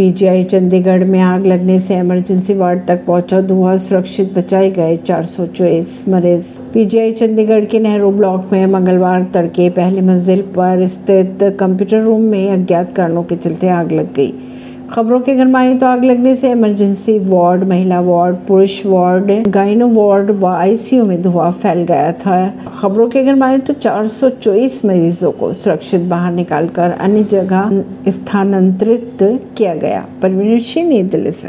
PGI Chandigarh में आग लगने से इमरजेंसी वार्ड तक पहुँचा धुआँ, सुरक्षित बचाए गए चार सौ चौबीस मरीज़। पीजीआई चंडीगढ़ के नेहरू ब्लॉक में मंगलवार तड़के पहली मंजिल पर स्थित कंप्यूटर रूम में अज्ञात कारणों के चलते आग लग गई। खबरों के घर में तो आग लगने से इमरजेंसी वार्ड महिला वार्ड पुरुष वार्ड गाइनो वार्ड व आईसीयू में धुआँ फैल गया था। खबरों के घर में तो 424 मरीजों को सुरक्षित बाहर निकालकर अन्य जगह स्थानांतरित किया गया। परवीन सिंह, नई दिल्ली से।